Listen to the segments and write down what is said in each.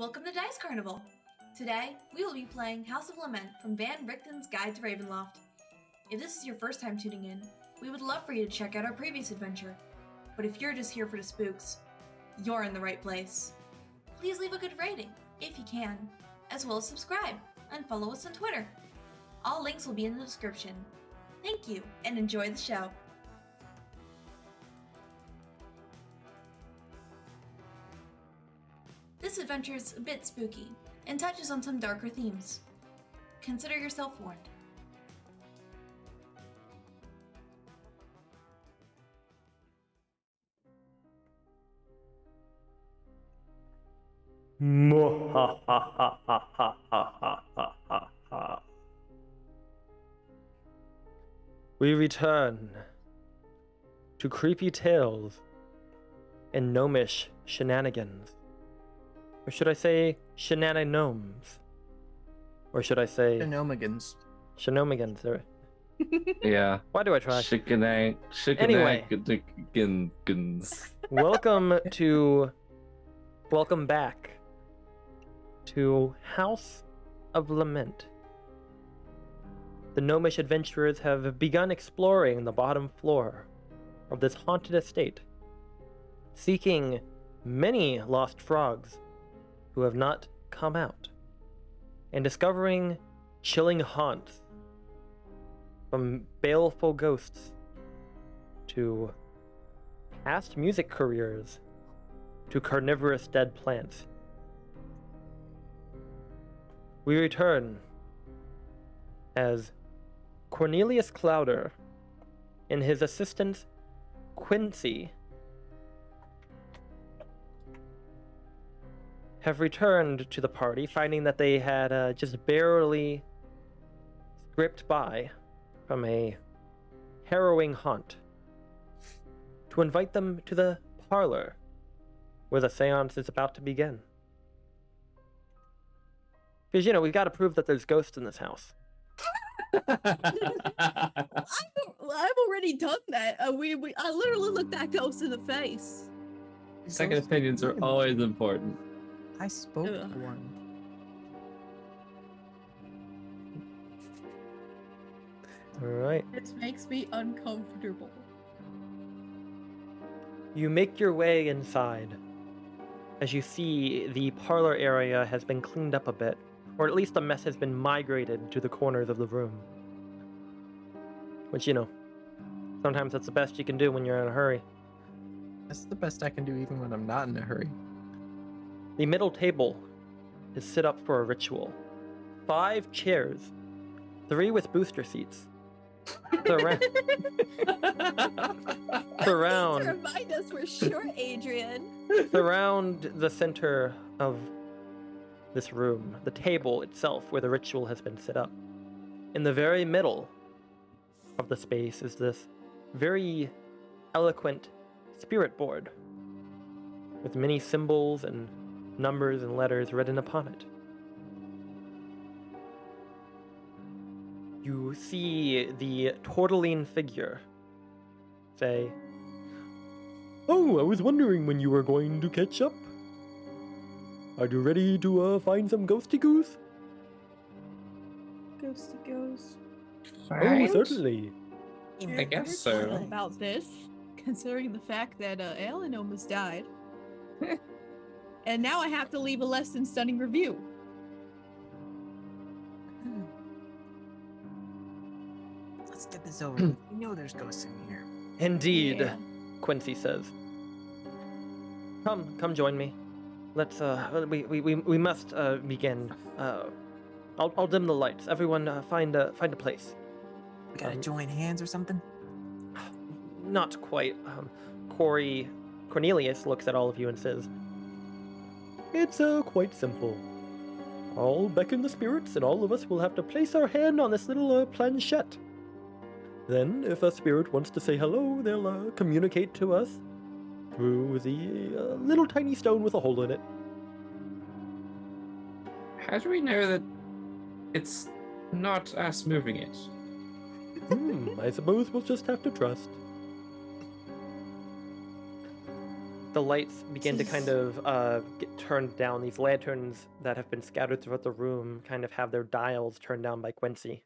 Welcome to Dice Carnival! Today, we will be playing House of Lament from Van Richten's Guide to Ravenloft. If this is your first time tuning in, we would love for you to check out our previous adventure. But if you're just here for the spooks, you're in the right place. Please leave a good rating, if you can, as well as subscribe and follow us on Twitter. All links will be in the description. Thank you, and enjoy the show. Adventure is a bit spooky and touches on some darker themes. Consider yourself warned. We return to creepy tales and gnomish shenanigans. Or should I say shenanigans? Or should I say Nomigans. shenanigans? Or- Yeah. Why do I try? Chicken Anyway. Chicken welcome to welcome back to House of Lament. The gnomish adventurers have begun exploring the bottom floor of this haunted estate, seeking many lost frogs who have not come out, and discovering chilling haunts from baleful ghosts to past music careers to carnivorous dead plants. We return as Cornelius Clowder and his assistant Quincy have returned to the party, finding that they had uh, just barely scraped by from a harrowing haunt to invite them to the parlor where the seance is about to begin. Because, you know, we've got to prove that there's ghosts in this house. I've, I've already done that. Uh, we, we I literally looked that ghost in the face. Second opinions are always important. I spoke to Ugh. one. All right. This makes me uncomfortable. You make your way inside. As you see, the parlor area has been cleaned up a bit, or at least the mess has been migrated to the corners of the room. Which, you know, sometimes that's the best you can do when you're in a hurry. That's the best I can do even when I'm not in a hurry. The middle table is set up for a ritual. Five chairs, three with booster seats. To surround remind us we're short, Adrian. surround the center of this room, the table itself where the ritual has been set up. In the very middle of the space is this very eloquent spirit board with many symbols and numbers and letters written upon it. You see the Tortellini figure say, Oh, I was wondering when you were going to catch up. Are you ready to uh, find some ghosty goose? Ghosty ghost. Oh, certainly. I guess so. About this, considering the fact that uh, Alan almost died, and now I have to leave a less than stunning review. Let's get this over with. You know there's ghosts in here. Indeed, Yeah. Quincy says. Come, come join me. Let's, uh, we, we, we, we must, uh, begin. Uh, I'll, I'll dim the lights. Everyone, uh, find a, find a place. We gotta Um, join hands or something. Not quite. Um, Corey, Cornelius looks at all of you and says, It's, uh, quite simple. I'll beckon the spirits, and all of us will have to place our hand on this little, uh, planchette. Then, if a spirit wants to say hello, they'll, uh, communicate to us through the, uh, little tiny stone with a hole in it. How do we know that it's not us moving it? hmm, I suppose we'll just have to trust. The lights begin to kind of uh, get turned down. These lanterns that have been scattered throughout the room kind of have their dials turned down by Quincy.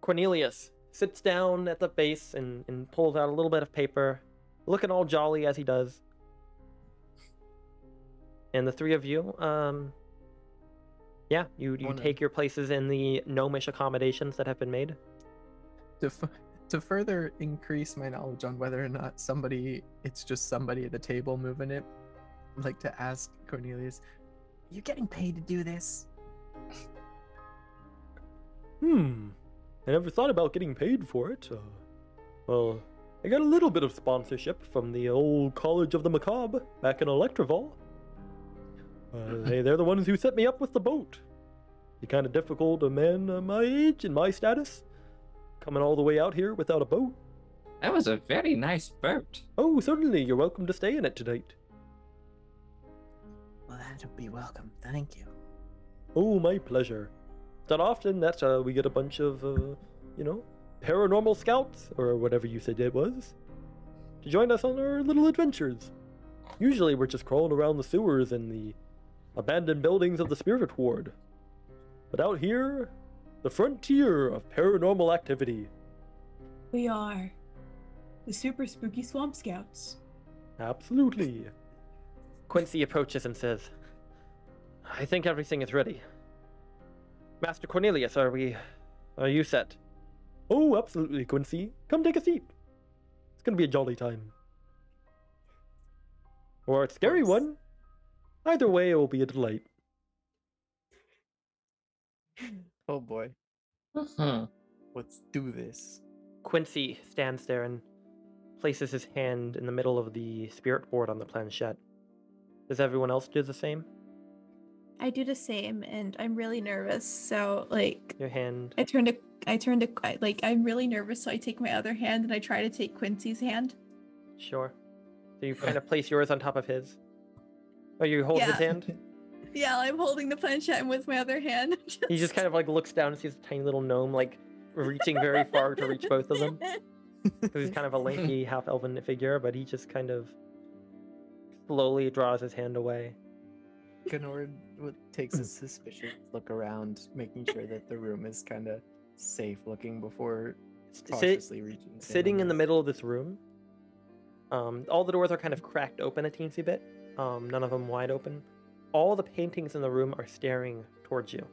Cornelius sits down at the base and, and pulls out a little bit of paper, looking all jolly as he does. And the three of you, um, yeah, you, you Wanna- take your places in the gnomish accommodations that have been made. To, f- to further increase my knowledge on whether or not somebody, it's just somebody at the table moving it, I'd like to ask Cornelius, you getting paid to do this? Hmm. I never thought about getting paid for it. Uh, well, I got a little bit of sponsorship from the old College of the Macabre back in Electrival. Uh, they, they're the ones who set me up with the boat. Be kind of difficult, a man uh, my age and my status, coming all the way out here without a boat. That was a very nice boat. Oh, certainly, you're welcome to stay in it tonight. Well, that'd be welcome. Thank you. Oh, my pleasure. Not often that uh, we get a bunch of, uh, you know, paranormal scouts, or whatever you said it was, to join us on our little adventures. Usually we're just crawling around the sewers and the abandoned buildings of the Spirit Ward. But out here, the frontier of paranormal activity. We are the super spooky swamp scouts. Absolutely. Quincy approaches and says, I think everything is ready. Master Cornelius, are we. Are you set? Oh, absolutely, Quincy. Come take a seat. It's gonna be a jolly time. Or a scary one. Either way, it will be a delight. Oh boy, Mhm. let's do this. Quincy stands there and places his hand in the middle of the spirit board on the planchette. Does everyone else do the same? I do the same, and I'm really nervous. So, like, Your hand. I turn to, I turn to, like, I'm really nervous. So I take my other hand and I try to take Quincy's hand. Sure. So you kind of place yours on top of his. Oh, you hold his hand? Yeah, I'm holding the planchette and with my other hand. He just kind of like looks down and sees a tiny little gnome like reaching very far to reach both of them. 'Cause he's kind of a lanky half elven figure, but he just kind of slowly draws his hand away. Gnord takes a suspicious look around, making sure that the room is kind of safe looking before Sit, cautiously reaching. sitting in the middle of this room, um, all the doors are kind of cracked open a teensy bit. Um, none of them wide open. All the paintings in the room are staring towards you,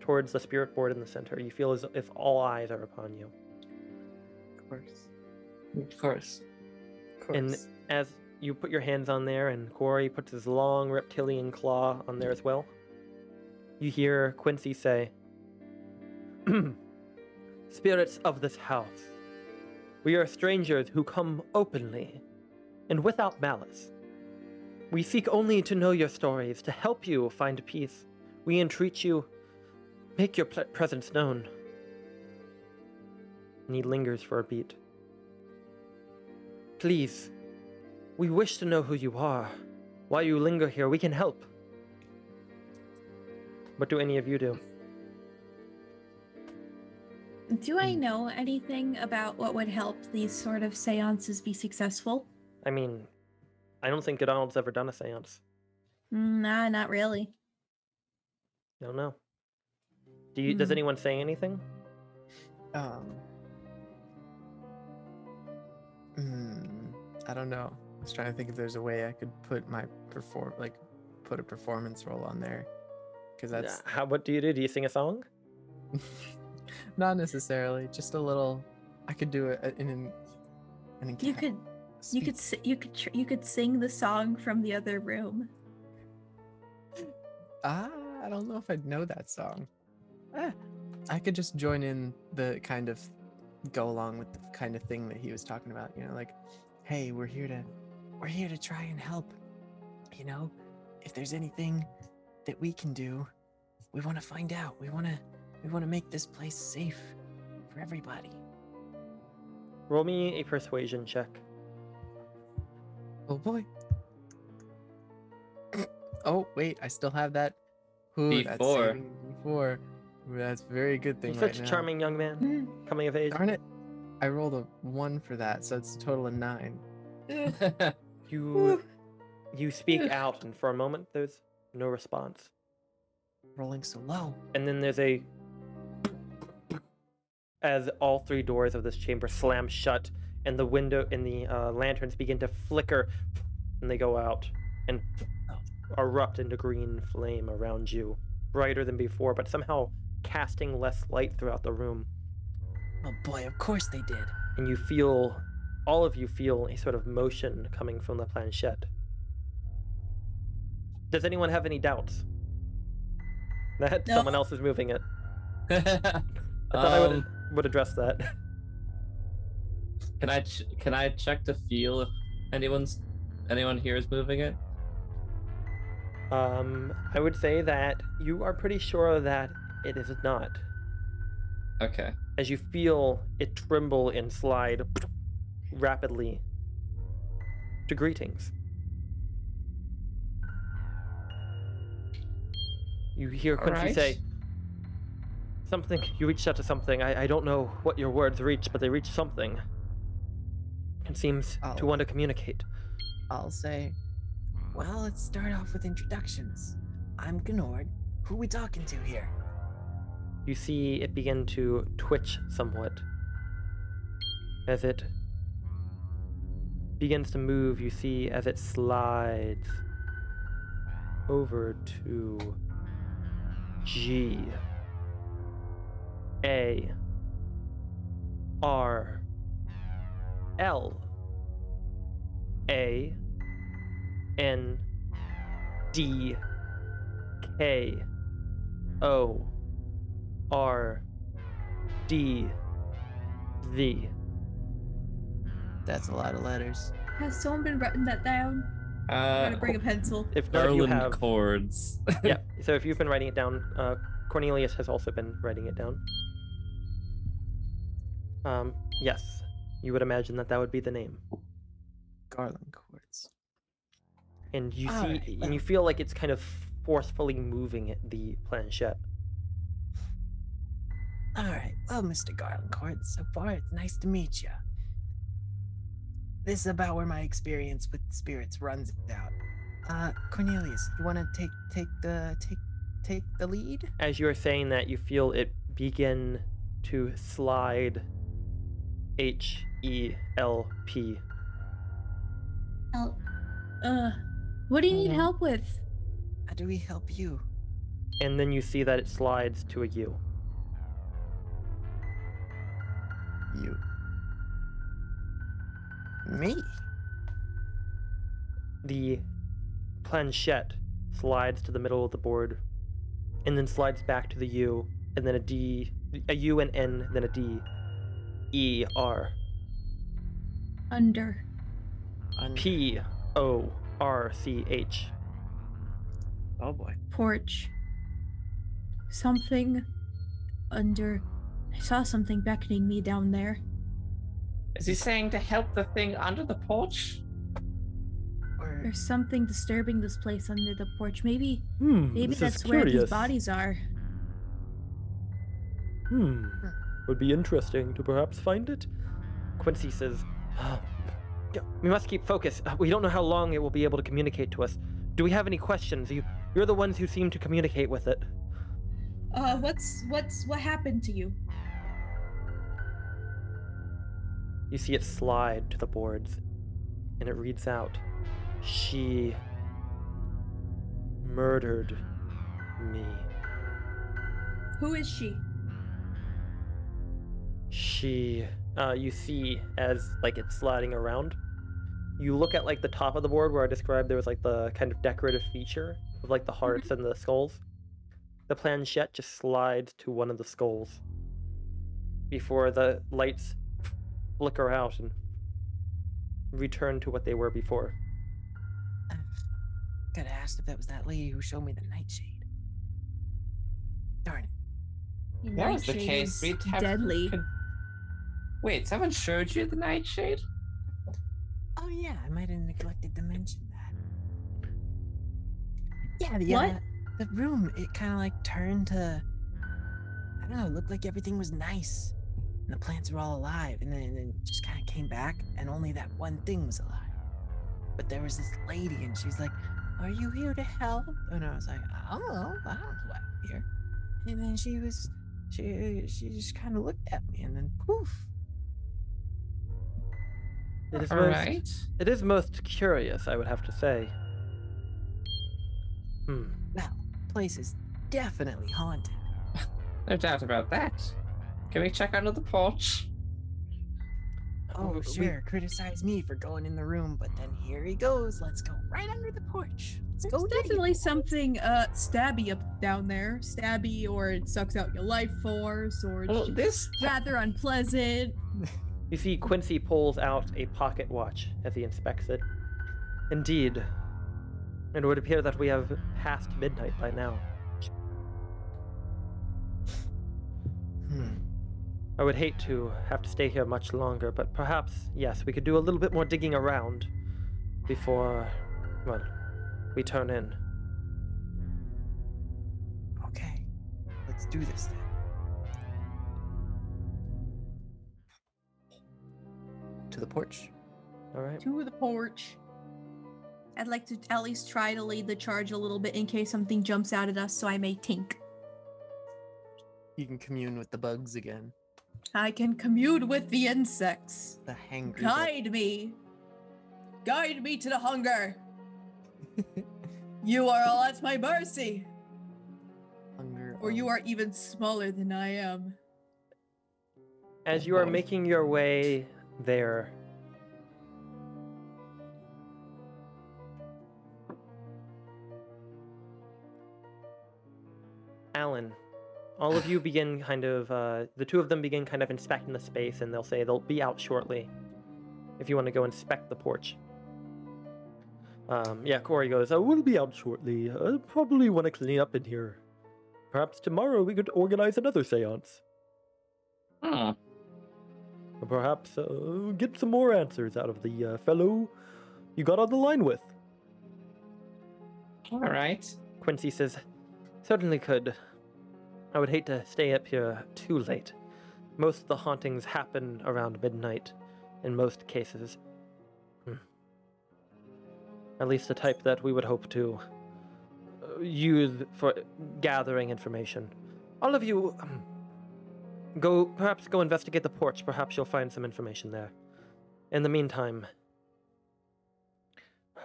towards the spirit board in the center. You feel as if all eyes are upon you. Of course. Of course. Of course. And as you put your hands on there, and Corey puts his long reptilian claw on there as well, you hear Quincy say, Spirits of this house, we are strangers who come openly and without malice. We seek only to know your stories, to help you find peace. We entreat you, make your presence known. And he lingers for a beat. Please, we wish to know who you are. While you linger here, we can help. What do any of you do? Do I hmm. know anything about what would help these sort of seances be successful? I mean, I don't think Donald's ever done a seance. Mm, Nah, not really. I don't know. Do you? Does Hmm. anyone say anything? Um. Hmm. I don't know. I was trying to think if there's a way I could put my perform like put a performance role on there, because that's Uh, How? What do you do? Do you sing a song? not necessarily just a little. I could do it in an. an You enca- could, you could, you could, tr- you could sing the song from the other room. Ah, I don't know if I'd know that song. Ah, I could just join in the kind of go along with the kind of thing that he was talking about. You know, like, hey, we're here to, we're here to try and help. You know, if there's anything that we can do, we want to find out. We want to, we want to make this place safe for everybody. Roll me a persuasion check. Oh boy. oh wait, I still have that. Ooh, that's D4. saving D4. Ooh, That's very good thing You're right such a now. charming young man, coming of age. Darn it. I rolled a one for that, so it's a total of nine. You you speak out, and for a moment there's no response. Rolling so low. And then there's a as all three doors of this chamber slam shut, and the window and the uh, lanterns begin to flicker, and they go out and erupt into green flame around you, brighter than before, but somehow casting less light throughout the room. Oh boy, of course they did. And you feel, all of you feel a sort of motion coming from the planchette. Does anyone have any doubts that No. someone else is moving it? I thought I would Um, would address that. Can I ch- can I check to feel if anyone's anyone here is moving it? Um, I would say that you are pretty sure that it is not, Okay. as you feel it tremble and slide rapidly to greetings. You hear Quincy say something. You reached out to something. I, I don't know what your words reached, but they reached something. It seems to Oh. want to communicate. I'll say, well, let's start off with introductions. I'm Gnord. Who we talking to here? you see it begin to twitch somewhat. As it begins to move, you see as it slides over to G A R L A N D K O R D Z. That's a lot of letters. Has someone been writing that down? I'm Uh, gonna bring a pencil. If none of you have, chords. yeah. So if you've been writing it down, uh, Cornelius has also been writing it down. Um, yes, you would imagine that that would be the name, Garland Kordz. and you see, Alright, and you feel like it's kind of forcefully moving the planchette. All right. Well, Mr. Garland Kordz, so far it's nice to meet you. This is about where my experience with spirits runs out. Uh, Cornelius, you want to take take the take take the lead? As you are saying that, you feel it begin to slide. H E L P. Help. Uh, what do you need help with? How do we help you? and then you see that it slides to a U. You. Me? The planchette slides to the middle of the board, and then slides back to the U, and then a D, a U and N, then a D, E R, Under. Un- P O R C H. Oh boy. Porch. Something. Under. I saw something beckoning me down there. Is he saying to help the thing under the porch? Or There's something disturbing this place under the porch. Maybe, Hmm. maybe that's where these bodies are. Hmm. Would be interesting to perhaps find it. Quincy says, "Ah, yeah, "We must keep focus. Uh, We don't know how long it will be able to communicate to us. Do we have any questions? You, you're the ones who seem to communicate with it." Uh, what's what's what happened to you? You see it slide to the boards, and it reads out, She murdered me. Who is she? She, uh, you see as like it's sliding around. You look at like the top of the board where I described there was like the kind of decorative feature of like the hearts and the skulls. The planchette just slides to one of the skulls before the lights flicker out and return to what they were before. I could have asked if that was that lady who showed me the nightshade. Darn it. If that was the Nightshade case. is We'd have deadly. con- Wait, someone showed you the nightshade? Oh yeah, I might have neglected to mention that. Yeah, the What? Uh, the room it kind of like turned to. I don't know. It looked like everything was nice, and the plants were all alive, and then, and then just kind of came back, and only that one thing was alive. but there was this lady, and she's like, "Are you here to help?" And I was like, "I don't know. I don't know why I'm here." And then she was, she she just kind of looked at me, and then poof. It is All most, right. It is most curious, I would have to say. Hmm. Now, place is definitely haunted. No doubt about that. Can we check under the porch? Oh, we- sure. Criticize me for going in the room, but then here he goes. Let's go right under the porch. Let's There's go. digging. definitely something uh stabby up down there. Stabby or it sucks out your life force or it's Well, just this rather unpleasant. You see, Quincy pulls out a pocket watch as he inspects it. Indeed, it would appear that we have passed midnight by now. Hmm. I would hate to have to stay here much longer, but perhaps, yes, we could do a little bit more digging around before, well, we turn in. Okay, let's do this then. To the porch. All right. To the porch. I'd like to at least try to lead the charge a little bit in case something jumps out at us, so I may tink. You can commune with the bugs again. I can commune with the insects. The hangry. Guide me. Guide me to the hunger. You are all at my mercy, hunger. or you are even smaller than I am. As you are making your way there, Alan, all of you begin kind of, uh, the two of them begin kind of inspecting the space, and they'll say they'll be out shortly if you want to go inspect the porch. Um, yeah, Corey goes, I will be out shortly. I probably want to clean up in here. Perhaps tomorrow we could organize another seance. Hmm. Perhaps uh, get some more answers out of the uh, fellow you got on the line with. All right. Quincy says, Certainly could. I would hate to stay up here too late. Most of the hauntings happen around midnight, in most cases. Hmm. At least the type that we would hope to uh, use for gathering information. All of you, um, go, perhaps go investigate the porch. Perhaps you'll find some information there. In the meantime,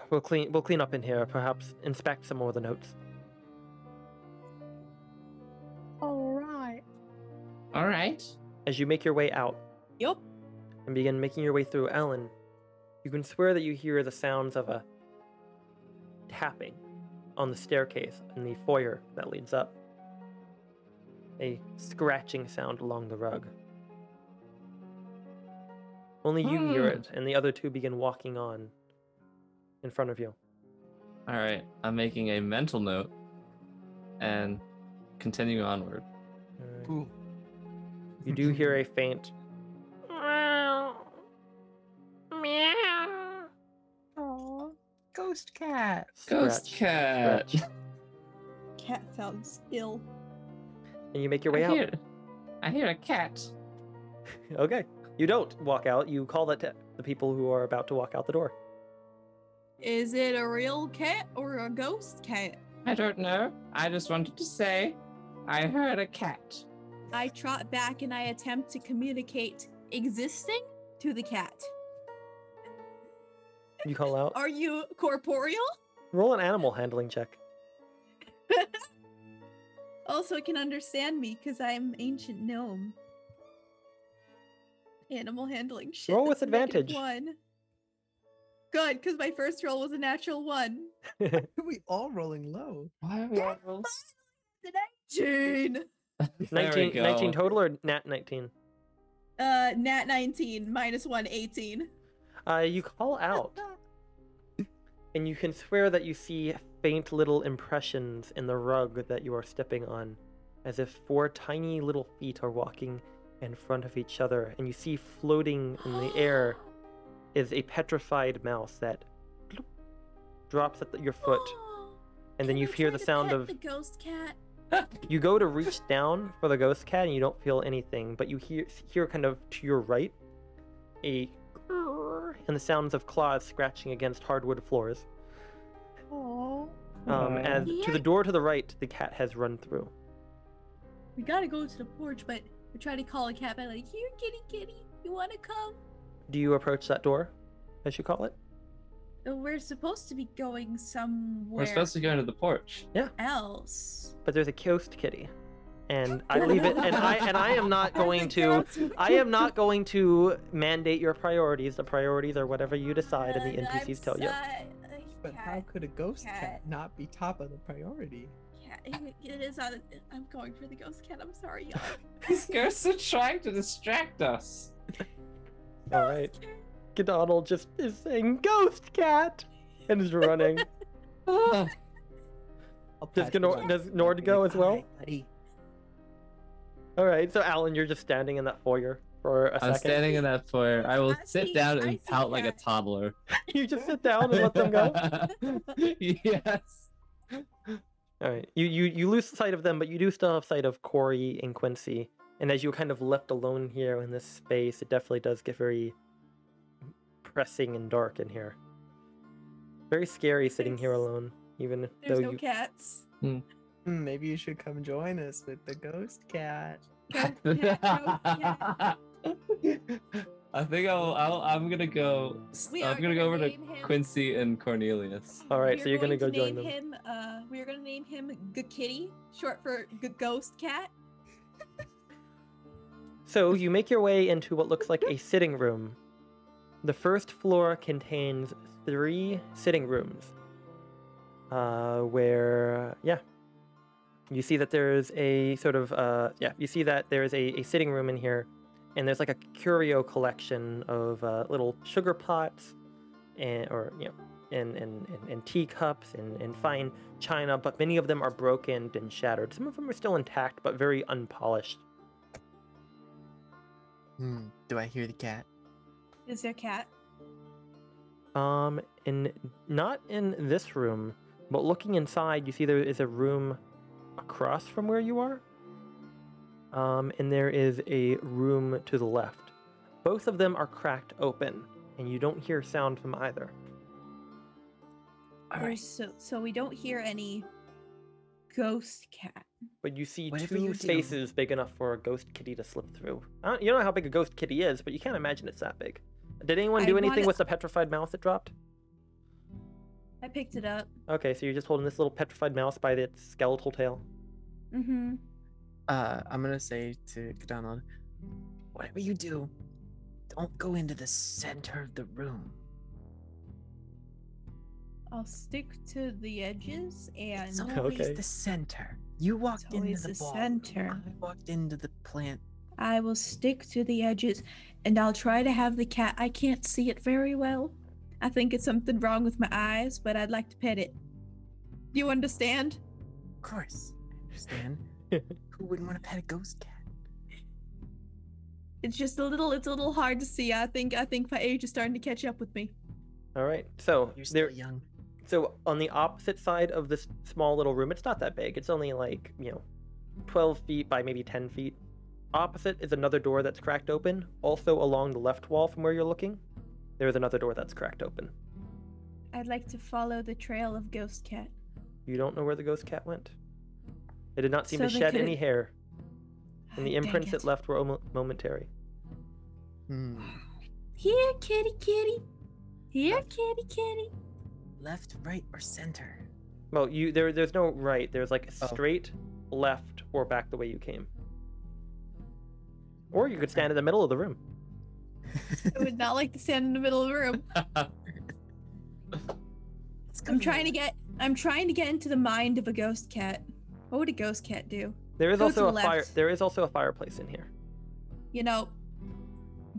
we'll clean, we'll clean up in here. Perhaps inspect some more of the notes. All right. All right. As you make your way out Yep. and begin making your way through Ellen, you can swear that you hear the sounds of a tapping on the staircase in the foyer that leads up. A scratching sound along the rug. Only you hear Hmm. it, and the other two begin walking on in front of you. All right. I'm making a mental note and continue onward. Alright. Ooh. You do hear a faint Aw, ghost cat. Ghost scratch, cat. scratch, Cat sounds ill. And you make your way I out. hear, I hear a cat. Okay. You don't walk out. You call that to the people who are about to walk out the door. Is it a real cat or a ghost cat? I don't know. I just wanted to say I heard a cat. I trot back and I attempt to communicate existing to the cat. You call out. Are you corporeal? Roll an animal handling check. Also, it can understand me because I'm ancient gnome. Animal handling shit. Roll with that's a negative advantage. One. Good, because my first roll was a natural one. are we all rolling low. Why are we all roll- Gene. 19, 19 total or nat 19? Uh, nat 19 minus 1, 18. Uh, you call out, and you can swear that you see faint little impressions in the rug that you are stepping on, as if four tiny little feet are walking in front of each other, and you see floating in the air is a petrified mouse that drops at the, your foot. and then you hear the sound of the ghost cat. You go to reach down for the ghost cat and you don't feel anything, but you hear hear kind of to your right a and the sounds of claws scratching against hardwood floors. Oh, Um, Aw. as to the door to the right, the cat has run through. we gotta go to the porch, but we try to call a cat by like, "Here, kitty, kitty, you wanna come?" Do you approach that door, as you call it? Uh, We're supposed to be going somewhere We're supposed to go into the porch. Yeah. Else. But there's a ghost kitty, and I leave it. And I and I am not going to. I am not going to mandate your priorities. The priorities are whatever you decide, and the NPCs tell you. But how could a ghost cat, not be top of the priority? Cat, it, it is on. I'm going for the ghost cat. I'm sorry, y'all. These ghosts are trying to distract us. All right. Donald just is saying "ghost cat" and is running. Does Gnor- does Gnord go as well? "Alright, buddy." All right. So Alan, you're just standing in that foyer for a I'm second. standing in that foyer. I will I sit see- down I and see pout like a cat. toddler. You just sit down and let them go. yes. All right. You you you lose sight of them, but you do still have sight of Corey and Quincy. And as you're kind of left alone here in this space, it definitely does get very pressing and dark in here. Very scary sitting here There's- alone, even There's though no you. cats. Hmm. Hmm, Maybe you should come join us with the ghost cat. Ghost cat, ghost cat. I think I'll, I'll I'm gonna go. We I'm are gonna go over to him- Quincy and Cornelius. All right, we so you're gonna going go to join name them. him. Uh, we are gonna name him G Kitty, short for G Ghost Cat. So you make your way into what looks like a sitting room. The first floor contains three sitting rooms. Uh, where, yeah, you see that there's a sort of, uh, yeah, you see that there's a, a sitting room in here, and there's like a curio collection of uh, little sugar pots, and or you know, and and, and, and teacups and, and fine china, but many of them are broken and shattered. Some of them are still intact, but very unpolished. Hmm. Do I hear the cat? Is there a cat? Um, in not in this room, but looking inside, you see there is a room across from where you are. Um, and there is a room to the left. Both of them are cracked open, and you don't hear sound from either. All right. So so we don't hear any ghost cat. But you see Whatever two you do- spaces big enough for a ghost kitty to slip through. I don't, you don't know how big a ghost kitty is, but you can't imagine it's that big. Did anyone I do anything wanna- with the petrified mouse it dropped? I picked it up. Okay, so you're just holding this little petrified mouse by its skeletal tail. Mm-hmm. Uh, I'm gonna say to Donald, whatever you do, don't go into the center of the room. I'll stick to the edges and It's always Okay. the center. You walked into always the, the center. I walked into the plant. I will stick to the edges and I'll try to have the cat. I can't see it very well. I think it's something wrong with my eyes, but I'd like to pet it. Do you understand? Of course, I understand. Who wouldn't want to pet a ghost cat? It's just a little it's a little hard to see. I think I think my age is starting to catch up with me. All right, so You're still young. So on the opposite side of this small little room, it's not that big. It's only like, you know, 12 feet by maybe 10 feet. Opposite is another door that's cracked open. Also along the left wall from where you're looking, there is another door that's cracked open. I'd like to follow the trail of Ghost Cat. You don't know where the ghost cat went. It did not seem So to shed could've- any hair, and the imprints it. it. left were mo- momentary. Hmm. Here, kitty, kitty. Here, kitty, kitty. Left, right, or center? Well, you there there's no right. There's like Oh. straight, left, or back the way you came. Or you could stand in the middle of the room. I would not like to stand in the middle of the room. I'm trying to get I'm trying to get into the mind of a ghost cat. What would a ghost cat do? There is Go also a the fire. There is also a fireplace in here. You know,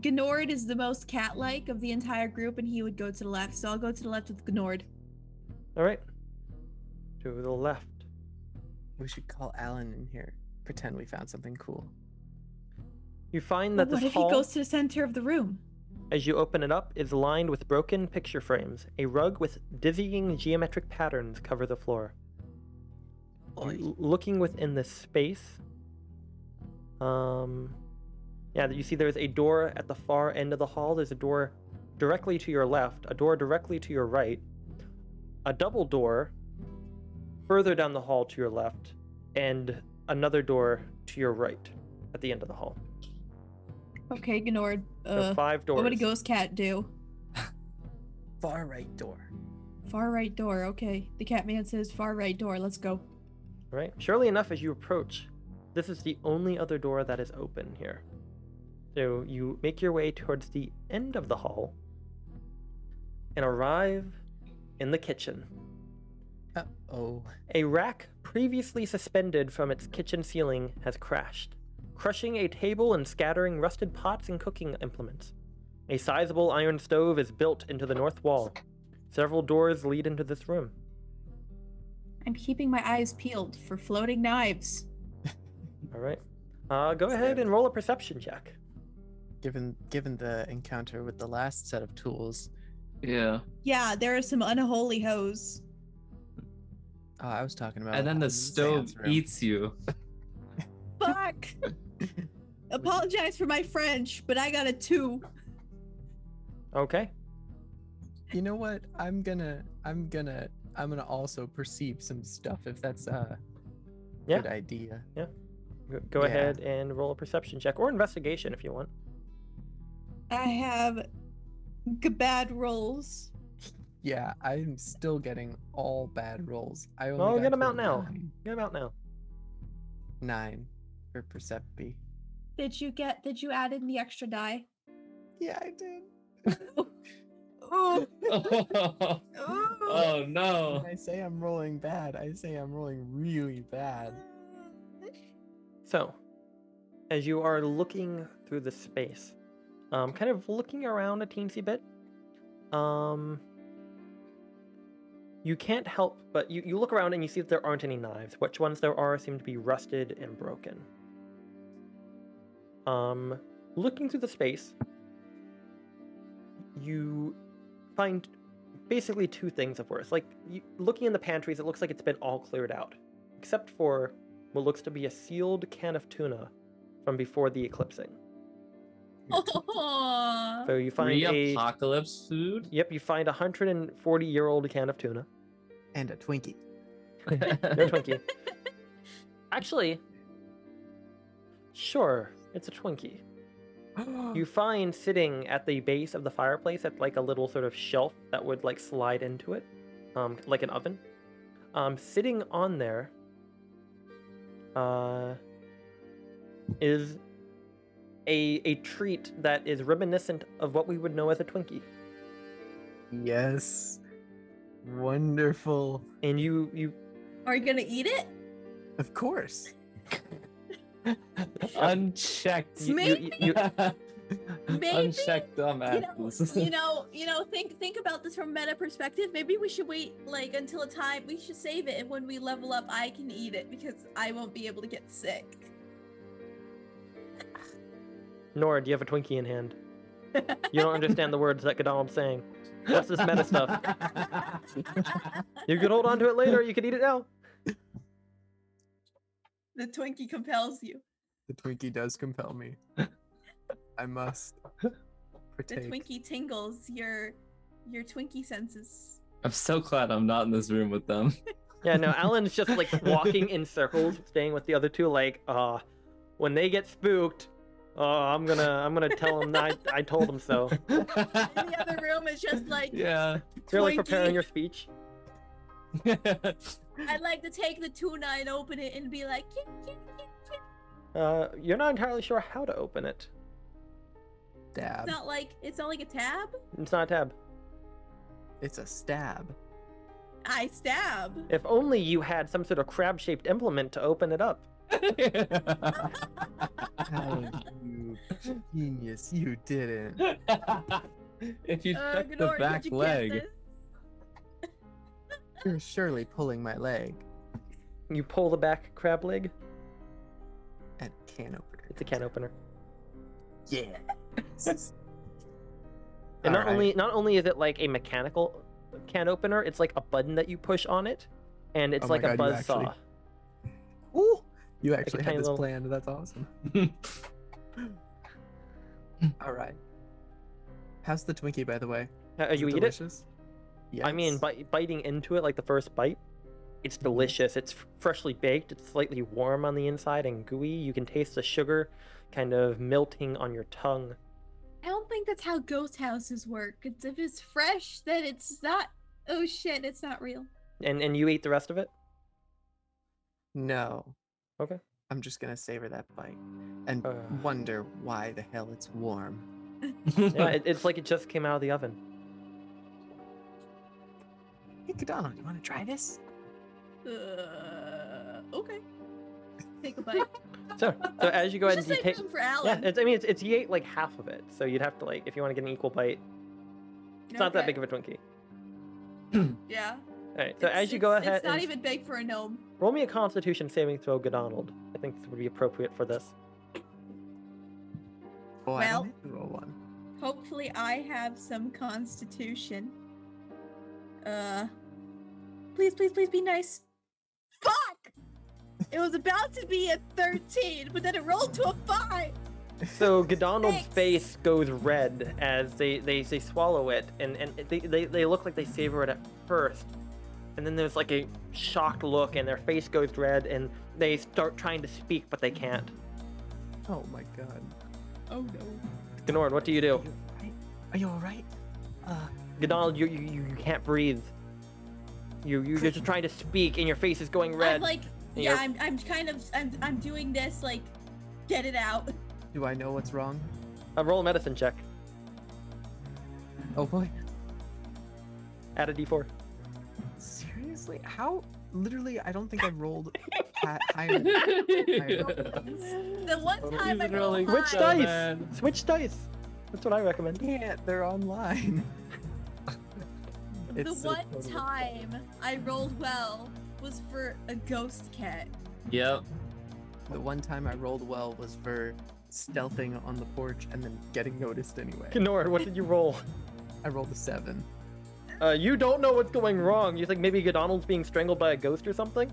Gnord is the most cat-like of the entire group, and he would go to the left. So I'll go to the left with Gnord. All right. To the left. We should call Alan in here. Pretend we found something cool. You find But that what this if hall, he goes to the center of the room? as you open it up, is lined with broken picture frames. A rug with dizzying geometric patterns cover the floor. Oi. You- looking within this space, um, yeah, you see there's a door at the far end of the hall. There's a door directly to your left, a door directly to your right, a double door further down the hall to your left, and another door to your right at the end of the hall. Okay, Gnord. So Uh, five doors. what would a ghost cat do? Far right door. Far right door. Okay. The cat man says far right door. Let's go. Right? Surely enough, as you approach, this is the only other door that is open here. So you make your way towards the end of the hall and arrive in the kitchen. Uh oh. A rack previously suspended from its kitchen ceiling has crashed, crushing a table and scattering rusted pots and cooking implements. A sizable iron stove is built into the north wall. Several doors lead into this room. I'm keeping my eyes peeled for floating knives. All right. Uh, go ahead and roll a perception check. Given given the encounter with the last set of tools, Yeah. Yeah, there are some unholy hoes. oh, I was talking about. And then the stove eats you. Fuck. Mm-hmm. Apologize for my French, but I got a two. Okay. You know what? I'm gonna. I'm gonna. I'm gonna also perceive some stuff if that's a Yeah. good idea. Go- Go Yeah. ahead and roll a perception check or investigation if you want. I have g- bad rolls. Yeah, I'm still getting all bad rolls. I only Well, got get to 'em a out now. Nine, Get 'em out now. nine for perception. Did you get? Did you add in the extra die? Yeah, I did. Oh, oh oh. no. When I say I'm rolling bad, I say I'm rolling really bad. So, as you are looking through the space, um, kind of looking around a teensy bit, um, you can't help but you, you look around and you see that there aren't any knives. Which ones there are seem to be rusted and broken. Um, looking through the space, you find basically two things of worth. Like you, looking in the pantries, it looks like it's been all cleared out, except for what looks to be a sealed can of tuna from before the eclipsing. Aw. So you find a Re-apocalypse food? yep, you find a hundred and forty year old can of tuna. And a Twinkie. No Twinkie. Actually, sure, it's a Twinkie. You find sitting at the base of the fireplace at like a little sort of shelf that would like slide into it, um, like an oven. Um, sitting on there, uh, is a a treat that is reminiscent of what we would know as a Twinkie. yes. Wonderful. And you you Are you gonna eat it? Of course. Unchecked. You- you- you- Maybe, Unchecked You know, dumbasses. you know, you know. Think, think about this from meta perspective. Maybe we should wait, like, until a time. We should save it, and when we level up, I can eat it because I won't be able to get sick. Nora, do you have a Twinkie in hand? You don't understand the words that Godal's saying. What's this meta stuff? You could hold on to it later. You could eat it now. The Twinkie compels you. The Twinkie does compel me. I must The. Twinkie tingles your, your Twinkie senses. I'm so glad I'm not in this room with them. Yeah, no, Alan's just like walking in circles, staying with the other two. Like, uh, when they get spooked, uh, I'm gonna, I'm gonna tell them I, I told them so. In the other room is just like yeah. You're like preparing your speech. I'd like to take the tuna and open it and be like. Uh, you're not entirely sure how to open it. Stab. it's not like it's not like a tab. It's not a tab. It's a stab. I stab. If only you had some sort of crab-shaped implement to open it up. Alan, you genius, you didn't. if you Uh, check the Gnor, back did you get leg. this? You're surely pulling my leg. You pull the back crab leg. A can opener. It's a can opener. Yeah. And not Alright. only not only is it like a mechanical can opener, it's like a button that you push on it, and it's Oh like a God, you buzz actually- saw. Ooh, you actually tiny had this little- planned. That's awesome. All right. How's the Twinkie, by the way? Uh, Is you eat it? Delicious? I mean, Yes. bi- biting into it, like the first bite, it's delicious. It's f- freshly baked. It's slightly warm on the inside and gooey. You can taste the sugar kind of melting on your tongue. I don't think that's how ghost houses work. It's if it's fresh, then it's not. Oh shit, it's not real. And and you ate the rest of it? No. Okay. I'm just gonna savor that bite and Uh. wonder why the hell it's warm. Yeah, it, it's like it just came out of the oven. Hey, Donald, you want to try this? Uh, okay. Take a bite. So, so as you go ahead and you take, room for yeah, it's, I mean, it's, it's you ate like half of it, so you'd have to like if you want to get an equal bite. It's not that big of a Twinkie. Yeah. All right, so It's- as you go ahead It's not even big for a gnome. roll me a Constitution saving throw, Donald. I think this would be appropriate for this. Oh, Well- don't need to roll one. Hopefully, I have some constitution. Uh, please, please, please be nice. Fuck! It was about to be a 13, but then it rolled to a 5. So G'Donald's Thanks. face goes red as they, they, they swallow it, and, and they, they, they look like they savor it at first. And then there's like a shocked look, and their face goes red, and they start trying to speak, but they can't. Oh my god. Oh no. Gnord, what do you do? Are you alright? Uh, G'Donald, you, you, you can't breathe. You, you- you're just trying to speak, and your face is going red. I'm like, and yeah, you're- I'm, I'm kind of, I'm, I'm doing this, like, get it out. do I know what's wrong? Uh, roll a medicine check. Oh boy. Add a d4. Seriously? How? Literally, I don't think I've rolled ha- higher. The one Oh, time I he's rolled rolling Which high, so dice? bad. Switch dice. That's what I recommend. can't. They're online. the It's a one total- time I rolled well was for a ghost cat. Yep. The one time I rolled well was for stealthing on the porch and then getting noticed anyway. Gnord, what did you roll? I rolled a seven. Uh, you don't know what's going wrong. You think maybe G'Donald's being strangled by a ghost or something?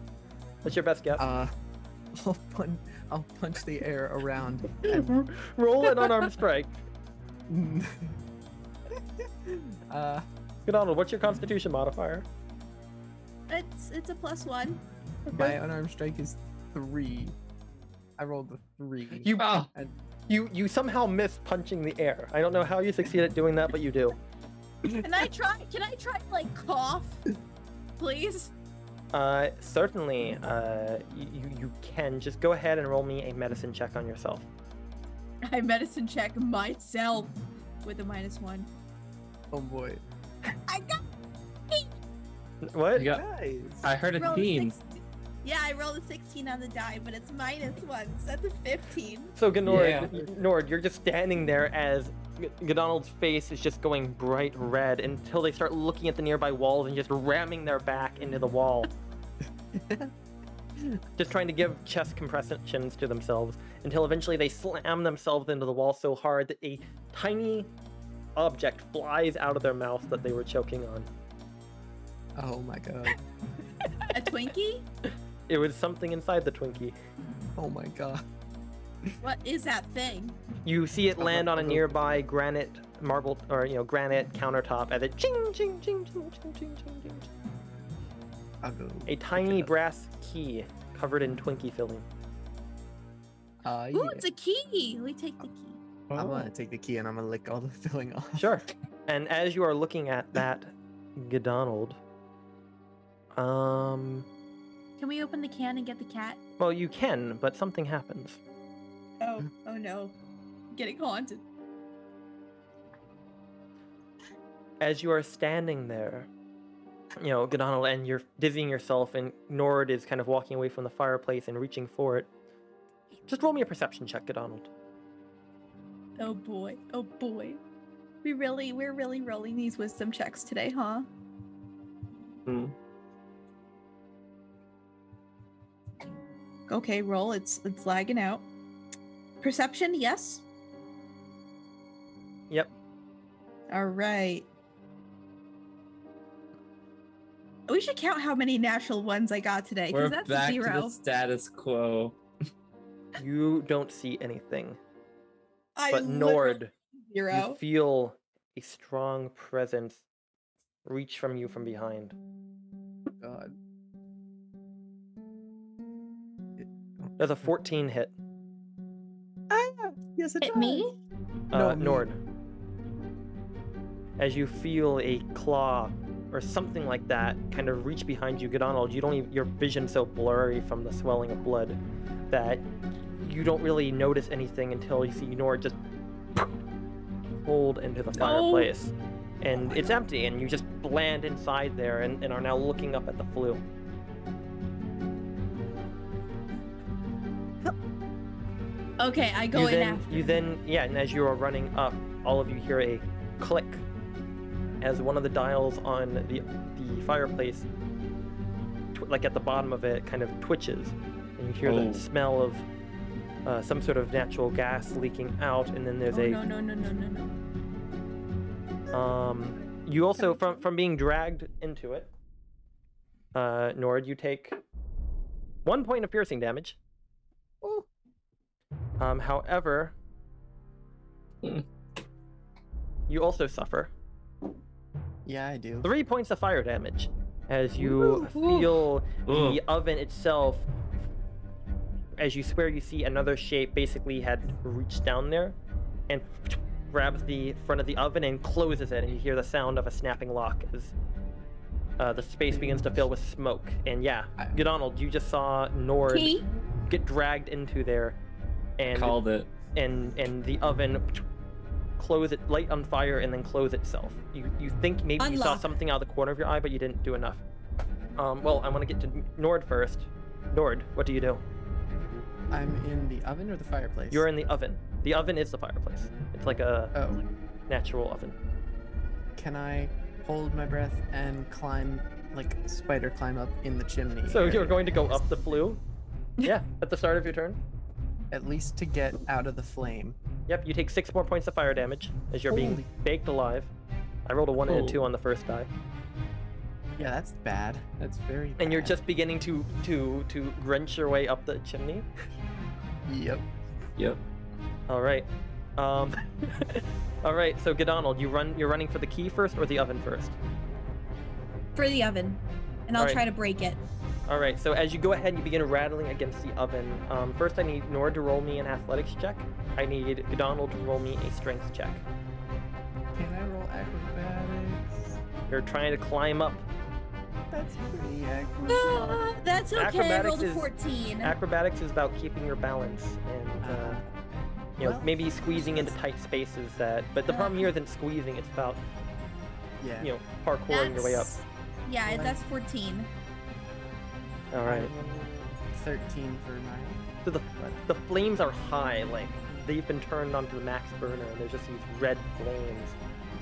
That's your best guess. Uh, I'll punch. I'll punch the air around. And, Roll an unarmed strike. uh, G'Donald, what's your Constitution modifier? It's it's a plus one. my unarmed strike is three. I rolled a three. You Oh, you you somehow miss punching the air. I don't know how you succeed at doing that, but you do. Can I try? Can I try to, like cough, please? Uh, certainly. Uh, you you- you can just go ahead and roll me a medicine check on yourself. I medicine check myself with a minus one. oh boy. I got What? you got, Guys. I heard a rolled team. 16 Yeah, I rolled a 16 on the die, but it's minus one, so that's a 15. So Gnord, Yeah. Gnord, you're just standing there as G- G'Donald's face is just going bright red until they start looking at the nearby walls and just ramming their back into the wall. just trying to give chest compressions to themselves until eventually they slam themselves into the wall so hard that a tiny object flies out of their mouth that they were choking on. Oh my god. A Twinkie? It was something inside the Twinkie. Oh my god. What is that thing? You see it land on a I'll go- nearby granite marble or you know granite countertop as it ching ching ching ching ching ching ching ching. I'll go. A tiny brass key covered in Twinkie filling. Uh, Ooh, yeah. it's a key. Let me take the key. I'm gonna take the key and I'm gonna lick all the filling off. Sure. And as you are looking at that, G'Donald, um, Can we open the can and get the cat? well, you can, but something happens. Oh, oh no. Getting haunted. As you are standing there, you know, G'Donald, and you're dizzying yourself, and Gnord is kind of walking away from the fireplace and reaching for it. Just roll me a perception check, G'Donald. Oh boy. Oh boy. We really, we're really rolling these wisdom checks today, huh? Hmm. Okay, roll. It's it's lagging out. Perception, yes. Yep. All right. We should count how many natural ones I got today, because that's back a to the status quo. You don't see anything, I but literally Gnord, you feel a strong presence reach from you from behind. God. It- There's a 14 hit. Ah, yes, it Hit me? Uh, No. Gnord. As you feel a claw or something like that kind of reach behind you, Donald, you don't even, your vision so blurry from the swelling of blood that you don't really notice anything until you see Gnord just pulled into the No. fireplace. And oh my it's God. empty, and you just land inside there and, and are now looking up at the flue. Okay, I go you in then, after. You then, yeah, and as you are running up, all of you hear a click as one of the dials on the the fireplace, tw- like at the bottom of it, kind of twitches, and you hear Oh. the smell of uh, some sort of natural gas leaking out, and then there's oh, a no, no, no, no, no, no. um. You also from from being dragged into it, uh, Gnord, you take one point of piercing damage. Ooh. Um, however, you also suffer Yeah, I do. three points of fire damage as you feel the oven itself. As you swear, you see another shape basically had reached down there and grabs the front of the oven and closes it, and you hear the sound of a snapping lock as uh, the space begins to fill with smoke. And yeah, I- Donald, you just saw Gnord Key? get dragged into there, and Called it. and and the oven close it light on fire and then close itself you you think maybe you saw something out of the corner of your eye but you didn't do enough um well i want to get to gnord first gnord what do you do I'm in the oven or the fireplace? you're in the oven the oven is the fireplace it's like a Oh, natural oven can I hold my breath and climb, like spider climb up in the chimney? so you're going to go up the flue yeah at the start of your turn At least to get out of the flame. yep you take six more points of fire damage as you're being baked alive i rolled a one and a Oh. two on the first die Yeah, that's bad. That's very. and you're just beginning to to to wrench your way up the chimney Yep. Yep. All right. Um, all right. So, Donald, you run. You're running for the key first or the oven first. For the oven. And I'll Alright. try to break it. All right. So as you go ahead, and you begin rattling against the oven. Um, first, I need Gnord to roll me an athletics check. I need Donald to roll me a strength check. Can I roll acrobatics? You're trying to climb up. That's pretty acrobatic. Ah, that's okay. I Acrobatics rolled a is- 14. Acrobatics is about keeping your balance and uh, Uh, you know well, maybe squeezing into tight spaces. That, but the problem here isn't squeezing. It's about yeah. you know parkouring your way up. Yeah, Well, that's 14. All I right. rolled Thirteen for my. So the the flames are high, like they've been turned onto the max burner, and there's just these red flames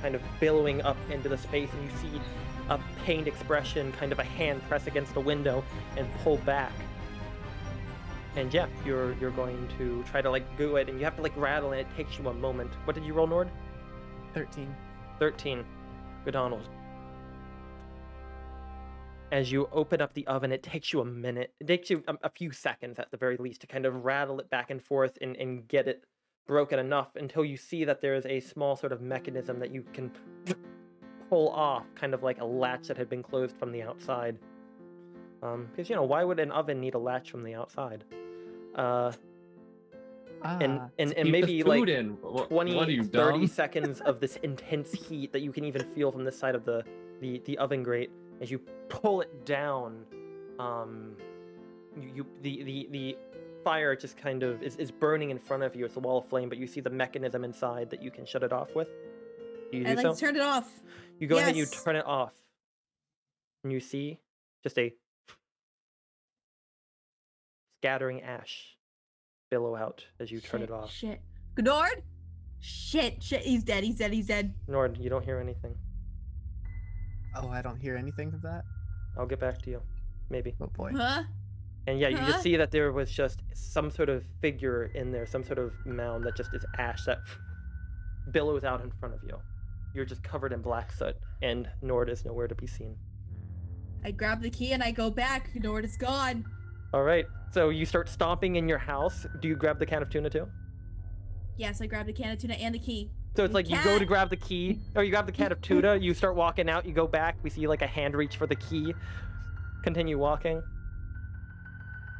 kind of billowing up into the space, and you see a pained expression, kind of a hand press against the window and pull back. And yeah, you're you're going to try to like go it, and you have to like rattle, and it takes you a moment. What did you roll, Gnord? Thirteen. Thirteen. Good Donald. As you open up the oven, it takes you a minute. It takes you a, a few seconds at the very least to kind of rattle it back and forth and, and get it broken enough until you see that there is a small sort of mechanism that you can pull off, kind of like a latch that had been closed from the outside. Because, you know, why would an oven need a latch from the outside? Uh, Ah, and and, and maybe like in. What, 20 what you 30 dumb? seconds of this intense heat that you can even feel from this side of the the, the oven grate as you pull it down um you, you the, the the fire just kind of is, is burning in front of you it's a wall of flame but you see the mechanism inside that you can shut it off with do you do I'd like so to turn it off. you go ahead and you turn it off and you see just a scattering ash billow out as you turn it off Shit. Gnord? Shit, shit. He's dead. He's dead. He's dead. gnord you don't hear anything Oh, I don't hear anything of that. I'll get back to you. Maybe. Oh boy. Huh? And yeah, you Huh? just uh-huh. see that there was just some sort of figure in there, some sort of mound that just is ash that billows out in front of you. You're just covered in black soot, and Gnord is nowhere to be seen. I grab the key and I go back. Gnord is gone. All right, so you start stomping in your house. Do you grab the can of tuna too? Yes, I grabbed the can of tuna and the key. So it's like you go to grab the key, or you grab the can of tuna. you start walking out, you go back, we see like a hand reach for the key. Continue walking.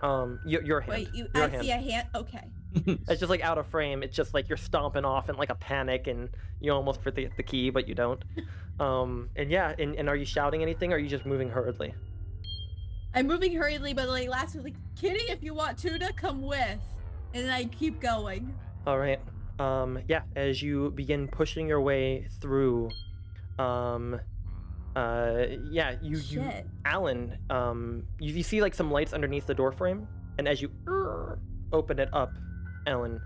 Um, your, your hand. Wait, you, your I hand. see a hand. Okay. It's just like out of frame. It's just like you're stomping off in like a panic, and you almost forget the key, but you don't. Um, and yeah, and, and are you shouting anything, or are you just moving hurriedly? I'm moving hurriedly, but like last was like, Kitty, if you want tuna, come with. And I keep going. All right. Um, yeah, as you begin pushing your way through, um, uh, yeah, you you Alagn, um, you, you see like some lights underneath the door frame, and as you open it up, Alagn,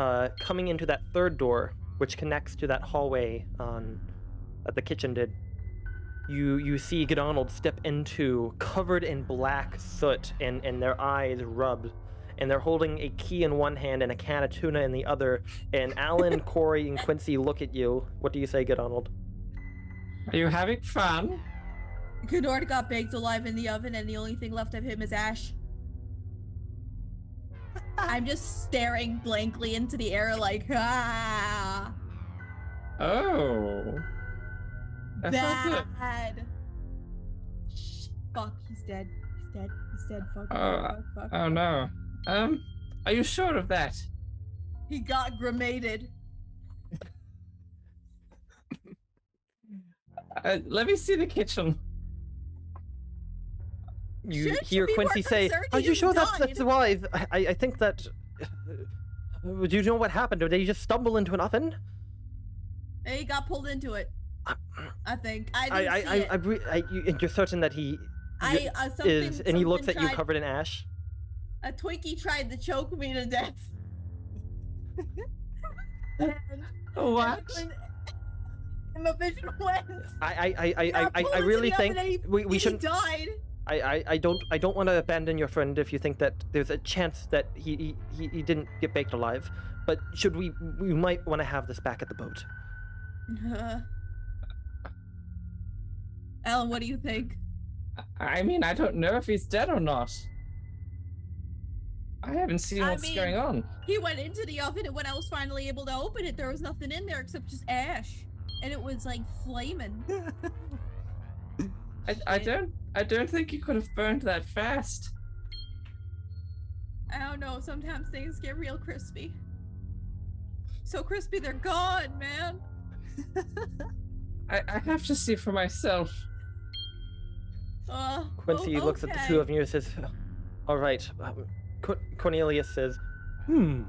uh, coming into that third door, which connects to that hallway on that the kitchen did, you you see Donald step into covered in black soot and and their eyes rubbed. And they're holding a key in one hand and a can of tuna in the other. And Alagn, Corey, and Quincy look at you. What do you say, Donald? Are you having fun? Gnord got baked alive in the oven, and the only thing left of him is ash. I'm just staring blankly into the air, like, ah, Oh. That's good. bad. Shh, fuck, he's dead. He's dead. He's dead. Fuck. fuck, Uh, fuck, fuck, Oh no. Um, are you sure of that? He got cremated. Uh, let me see the kitchen. you Shouldn't you hear Quincy say, "Are you sure that's that's died?" why? I, I think that. Uh, do you know what happened? Did they just stumble into an oven? He got pulled into it. I- I think. I I I I. I, re- I you, you're certain that he I, uh, something, is, and he looks at you covered in ash. A Twinkie tried to choke me to death. and What? And the vision went. I I I I, I, I, pulled I into really think he- we, we shouldn't. died. I, I, I don't I don't want to abandon your friend if you think that there's a chance that he he, he, he didn't get baked alive. But should we we might want to have this back at the boat. Uh, Alagn, what do you think? I mean, I don't know if he's dead or not. I haven't seen I what's mean- going on. He went into the oven, and when I was finally able to open it, there was nothing in there except just ash, and it was like flaming. I, I don't I don't think you could have burned that fast. I don't know. Sometimes things get real crispy. So crispy, they're gone, man. I, I have to see for myself. Uh, Quincy oh, looks at the two of you and says, "All right." Um, Cor- Cornelius says, "Hmm.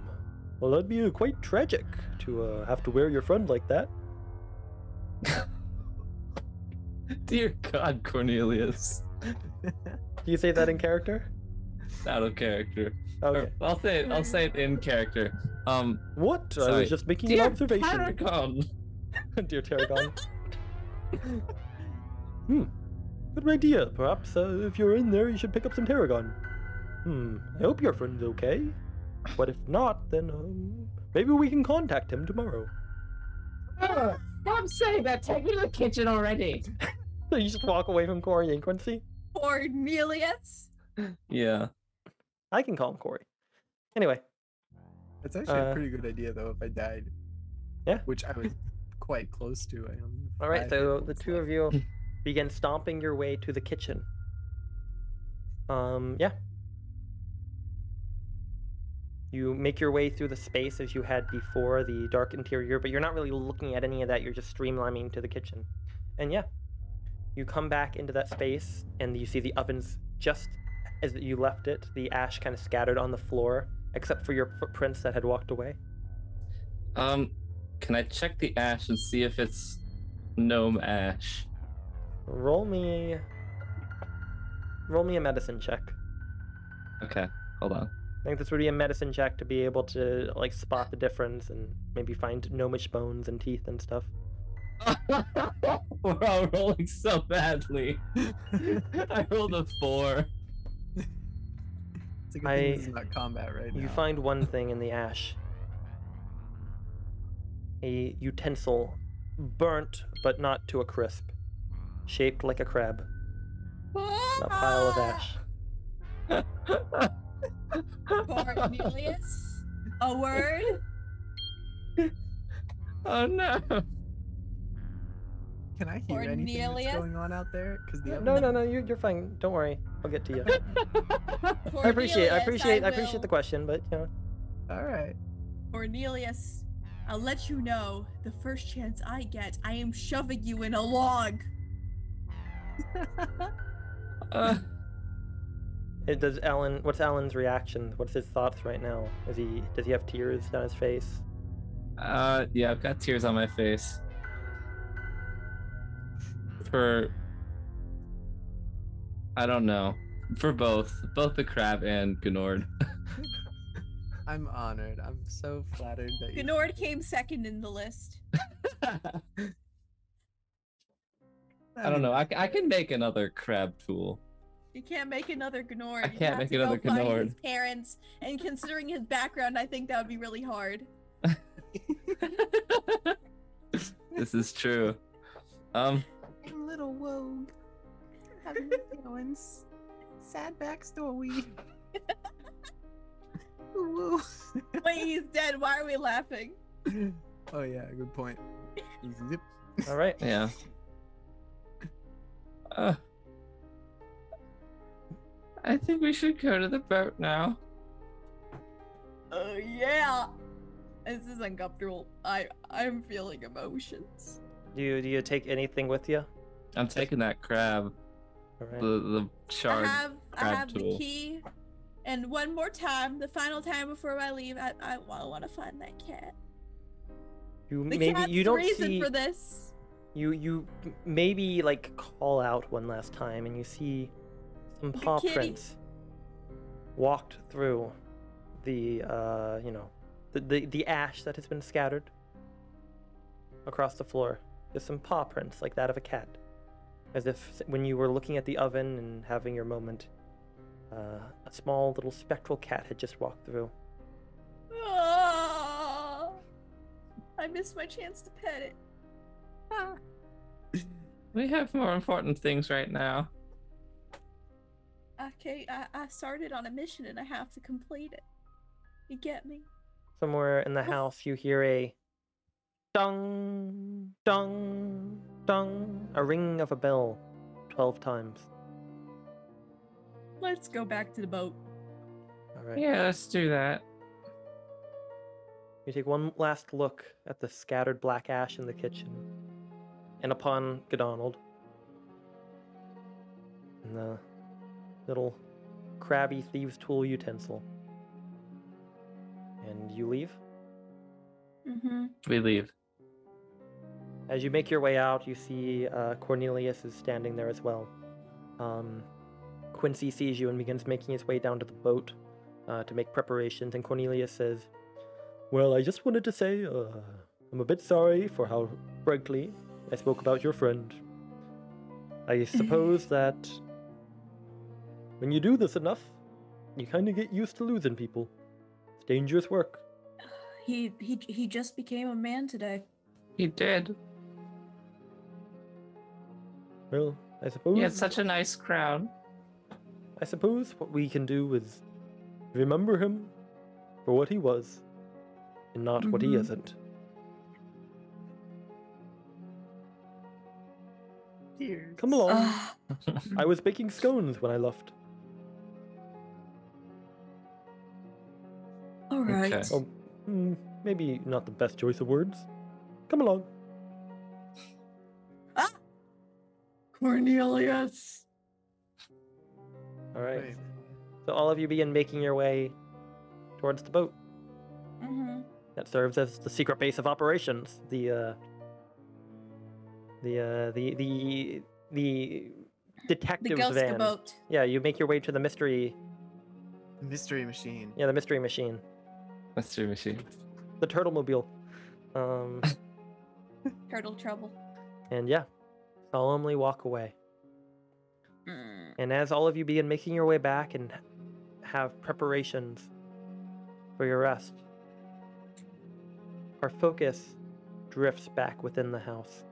Well, that'd be uh, quite tragic to uh, have to wear your friend like that." Dear God, Cornelius. Do you say that in character? Out of character. Or, Okay. I'll say it. I'll say it in character. Um, What? I Sorry. was just making an dear observation. Paragon. Dear Tarragon. hmm. Good idea. Perhaps uh, if you're in there, you should pick up some tarragon. Hmm. I hope your friend's okay. But if not, then um, maybe we can contact him tomorrow. Stop saying that. Take me to the kitchen already. So you just walk away from Corey and Quincy. Cornelius. Yeah. I can call him Corey. Anyway, That's actually Uh, a pretty good idea, though, if I died. Yeah. Which I was quite close to. I only have all right. So the points two of you begin stomping your way to the kitchen. Um. Yeah. You make your way through the space as you had before, the dark interior, but you're not really looking at any of that. You're just streamlining to the kitchen. And yeah, you come back into that space and you see the ovens just as you left it, the ash kind of scattered on the floor, except for your footprints that had walked away. Um, can I check the ash and see if it's gnome ash? Roll me. Roll me a medicine check. Okay, hold on. I think this would be a medicine check to be able to like spot the difference and maybe find gnomish bones and teeth and stuff. We're all rolling so badly. I rolled a four. It's a good thing I- this is not combat right now. You find one thing in the ash. A utensil, burnt but not to a crisp, shaped like a crab. A pile of ash. Cornelius. A word. Oh no. Can I hear anything that's going on out there? Because the No, oven- no, no. You're, you're fine. Don't worry. I'll get to you. I appreciate. I Cornelius, appreciate. I appreciate the will- question, but you know. All right. Cornelius, I'll let you know the first chance I get, I am shoving you in a log. Uh, It does Alagn? What's Alagn's reaction? What's his thoughts right now? Is he? Does he have tears down his face? uh, yeah, I've got tears on my face. For I don't know. For both, both the crab and Gnord. I'm honored. I'm so flattered that you. Gnord came second in the list. I don't know. I, I can make another crab tool. You can't make another Gnord. I You'd can't have make to go another find Gnord. His parents, and considering his background, I think that would be really hard. this is true. Um, I'm little Wogue. Having you know, and s- sad backstory. Woo. Wait, he's dead. Why are we laughing? oh yeah, good point. Zip. All right. yeah. Uh, I think we should go to the boat now. Oh yeah. This is uncomfortable. I I'm feeling emotions. Do you do you take anything with you? I'm taking that crab, All right. the the shard. I have I crab have tool. the key. And one more time, the final time before I leave, I I, want to find that cat. You The maybe cat's you the don't reason see for this. you you maybe like call out one last time and you see some paw kitty. prints walked through the uh you know the, the the ash that has been scattered across the floor. There's some paw prints like that of a cat, as if when you were looking at the oven and having your moment, uh, a small little spectral cat had just walked through. Ah, I missed my chance to pet it. Ah. We have more important things right now. Okay, I, I started on a mission and I have to complete it. You get me? Somewhere in the house, you hear a dong, dong, dong, a ring of a bell 12 times. Let's go back to the boat. All right. Yeah, let's do that. You take one last look at the scattered black ash in the kitchen, and upon G'Donald, and the little crabby thieves' tool utensil. And you leave. Mm-hmm. We leave. As you make your way out, you see uh, Cornelius is standing there as well. Um, Quincy sees you and begins making his way down to the boat uh, to make preparations, and Cornelius says, Well, I just wanted to say uh, I'm a bit sorry for how frankly I spoke about your friend. I suppose that when you do this enough, you kind of get used to losing people. It's dangerous work. He he he just became a man today. He did. Well, I suppose. He had such a nice crown. I suppose what we can do is remember him for what he was and not what he Mhm. isn't. Tears. Come along. I was baking scones when I left. Okay. Oh, mm, maybe not the best choice of words. Come along. Ah! Cornelius. All right. Wait. So all of you begin making your way towards the boat Mm-hmm. that serves as the secret base of operations. The uh, the uh, the the the The detectives Ghost van. boat. Yeah, you make your way to the mystery. Mystery machine. Yeah, the mystery machine. Mystery machine. the turtle mobile. Um, Turtle trouble. and yeah, solemnly walk away. Mm. And as all of you begin making your way back and have preparations for your rest, our focus drifts back within the house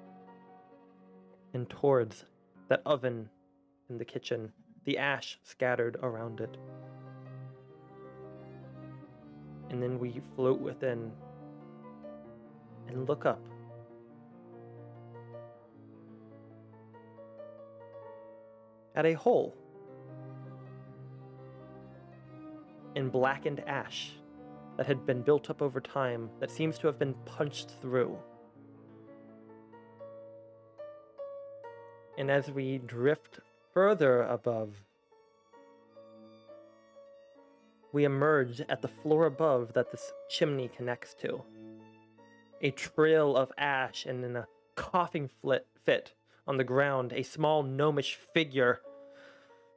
and towards that oven in the kitchen, the ash scattered around it. And then we float within and look up. At a hole in blackened ash that had been built up over time that seems to have been punched through. And as we drift further above, we emerge at the floor above that this chimney connects to. A trail of ash and in a coughing flit, fit on the ground, a small gnomish figure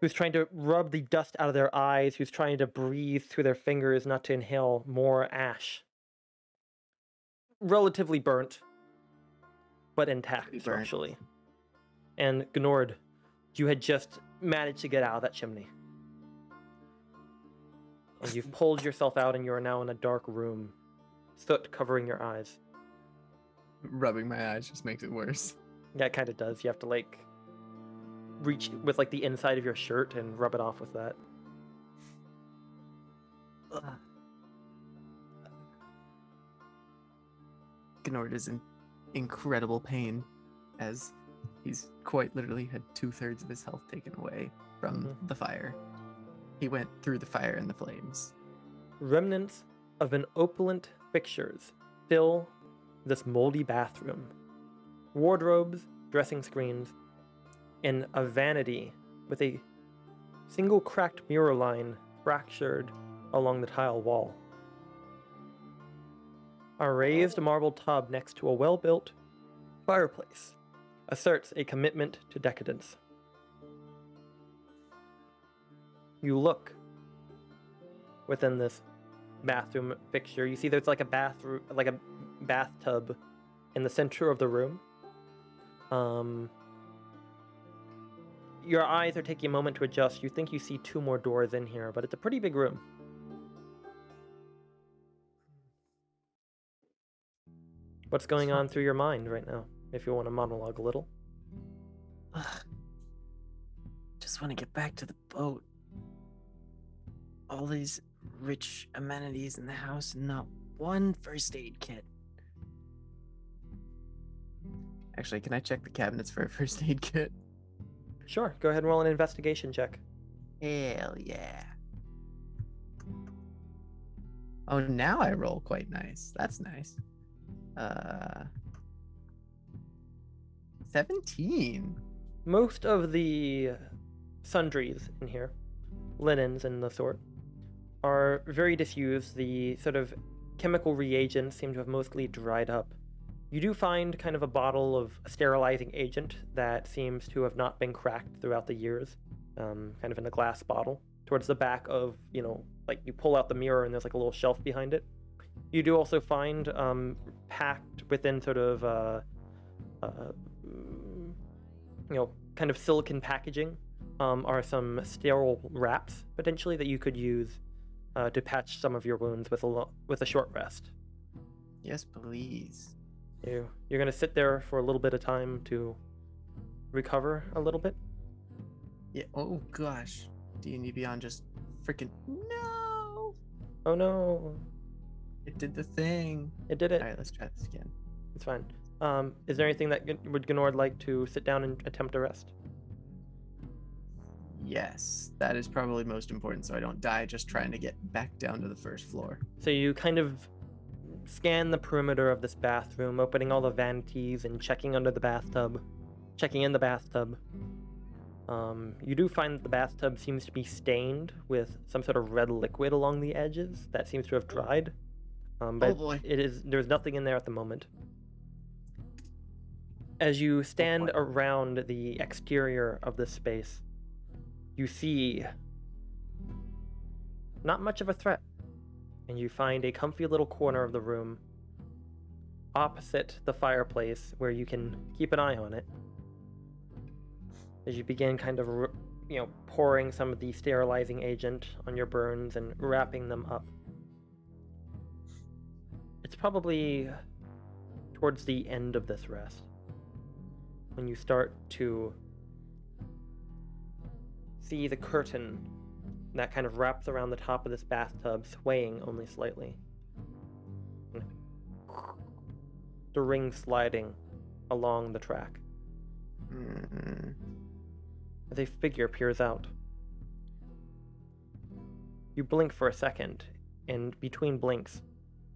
who's trying to rub the dust out of their eyes, who's trying to breathe through their fingers not to inhale more ash. Relatively burnt, but intact burnt. structurally. And Gnord, you had just managed to get out of that chimney. And you've pulled yourself out, and you are now in a dark room, soot covering your eyes. Rubbing my eyes just makes it worse. Yeah, it kind of does. You have to like reach with like the inside of your shirt and rub it off with that. Gnord is in incredible pain as he's quite literally had two thirds of his health taken away from Mhm. the fire. He went through the fire and the flames. Remnants of an opulent fixtures fill this moldy bathroom. Wardrobes, dressing screens, and a vanity with a single cracked mirror line fractured along the tile wall. A raised marble tub next to a well built fireplace asserts a commitment to decadence. You look within this bathroom fixture. You see there's like a bathroom like a bathtub in the center of the room. Um your eyes are taking a moment to adjust. You think you see two more doors in here, but it's a pretty big room. What's going on through your mind right now? If you want to monologue a little. Ugh. Just want to get back to the boat. All these rich amenities in the house and not one first aid kit. Actually, can I check the cabinets for a first aid kit? Sure, go ahead and roll an investigation check. Hell yeah. Oh, now I roll quite nice. That's nice. Uh 17. most of the sundries in here, linens and the sort, are very disused. The sort of chemical reagents seem to have mostly dried up. You do find kind of a bottle of a sterilizing agent that seems to have not been cracked throughout the years, um, kind of in a glass bottle. Towards the back of, you know, like you pull out the mirror and there's like a little shelf behind it. You do also find um, packed within sort of uh, uh, you know, kind of silicon packaging um, are some sterile wraps potentially that you could use uh, to patch some of your wounds with a lo- with a short rest. Yes, please. You you're gonna sit there for a little bit of time to recover a little bit. Yeah. Oh gosh. D&D Beyond just freaking no. Oh no, It did the thing. it did it. All right, let's try this again. It's fine. Um, is there anything that G- would Gnord like to sit down and attempt a rest? Yes, that is probably most important so I don't die just trying to get back down to the first floor. So you kind of scan the perimeter of this bathroom, opening all the vanities and checking under the bathtub, checking in the bathtub. Um, you do find that the bathtub seems to be stained with some sort of red liquid along the edges that seems to have dried. Um, but oh boy. it is there's nothing in there at the moment. As you stand boy. around the exterior of this space, you see not much of a threat, and you find a comfy little corner of the room opposite the fireplace where you can keep an eye on it. As you begin kind of, you know, pouring some of the sterilizing agent on your burns and wrapping them up. It's probably towards the end of this rest when you start to see the curtain that kind of wraps around the top of this bathtub swaying only slightly. the ring sliding along the track Mm, as a figure peers out. You blink for a second, and between blinks,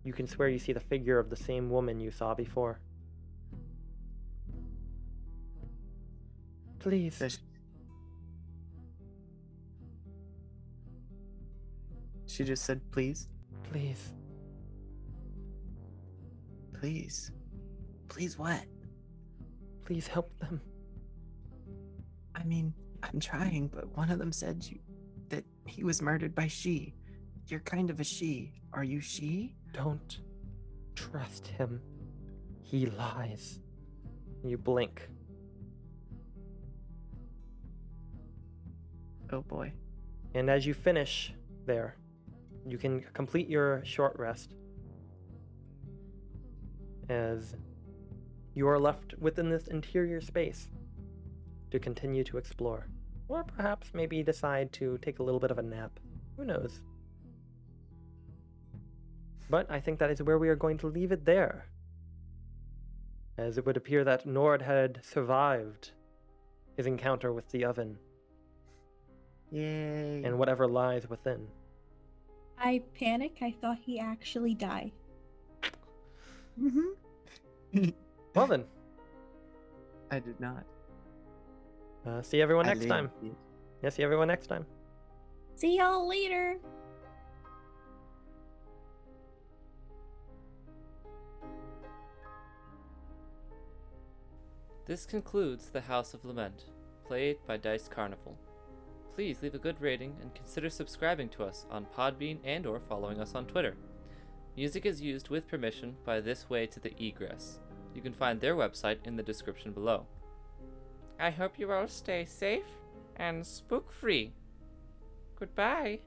you can swear you see the figure of the same woman you saw before. Please, does she- just said, please, please, please. Please what? please help them. I mean, I'm trying, but one of them said you that he was murdered by she. You're kind of a she. Are you she? Don't trust him. He lies. You blink. Oh boy. And as you finish there, you can complete your short rest. As you are left within this interior space to continue to explore. Or perhaps maybe decide to take a little bit of a nap. Who knows? But I think that is where we are going to leave it there. As it would appear that Gnord had survived his encounter with the oven Yay. and whatever lies within. I panic. I thought he actually died. Mm-hmm. Well then, I did not. uh, see everyone I next time. lived. Yeah, see everyone next time. See y'all later. This concludes The House of Lament, played by Dice Carnival. Please leave a good rating and consider subscribing to us on Podbean and or following us on Twitter. Music is used with permission by This Way to the Egress. You can find their website in the description below. I hope you all stay safe and spook free. Goodbye.